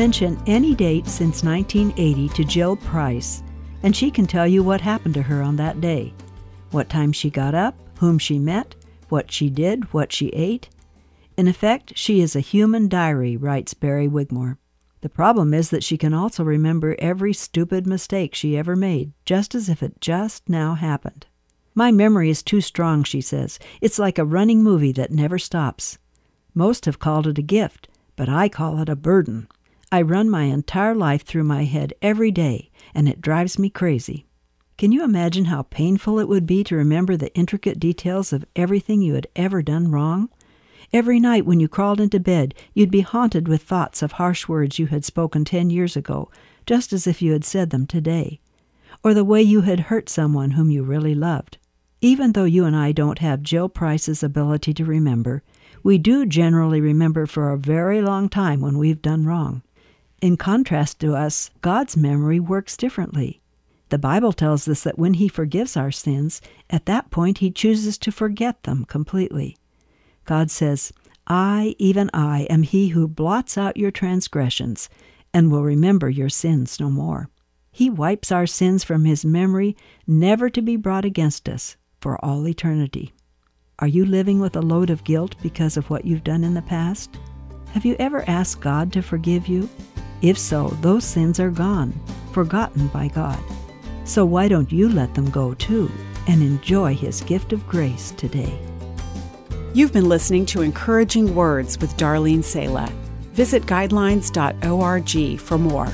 Mention any date since 1980 to Jill Price, and she can tell you what happened to her on that day. What time she got up, whom she met, what she did, what she ate. In effect, she is a human diary, writes Barry Wigmore. The problem is that she can also remember every stupid mistake she ever made, just as if it just now happened. My memory is too strong, she says. It's like a running movie that never stops. Most have called it a gift, but I call it a burden. I run my entire life through my head every day, and it drives me crazy. Can you imagine how painful it would be to remember the intricate details of everything you had ever done wrong? Every night when you crawled into bed, you'd be haunted with thoughts of harsh words you had spoken ten years ago, just as if you had said them today, or the way you had hurt someone whom you really loved. Even though you and I don't have Jill Price's ability to remember, we do generally remember for a very long time when we've done wrong. In contrast to us, God's memory works differently. The Bible tells us that when He forgives our sins, at that point He chooses to forget them completely. God says, I, even I, am He who blots out your transgressions and will remember your sins no more. He wipes our sins from His memory, never to be brought against us for all eternity. Are you living with a load of guilt because of what you've done in the past? Have you ever asked God to forgive you? If so, those sins are gone, forgotten by God. So why don't you let them go too and enjoy His gift of grace today? You've been listening to Encouraging Words with Darlene Sala. Visit guidelines.org for more.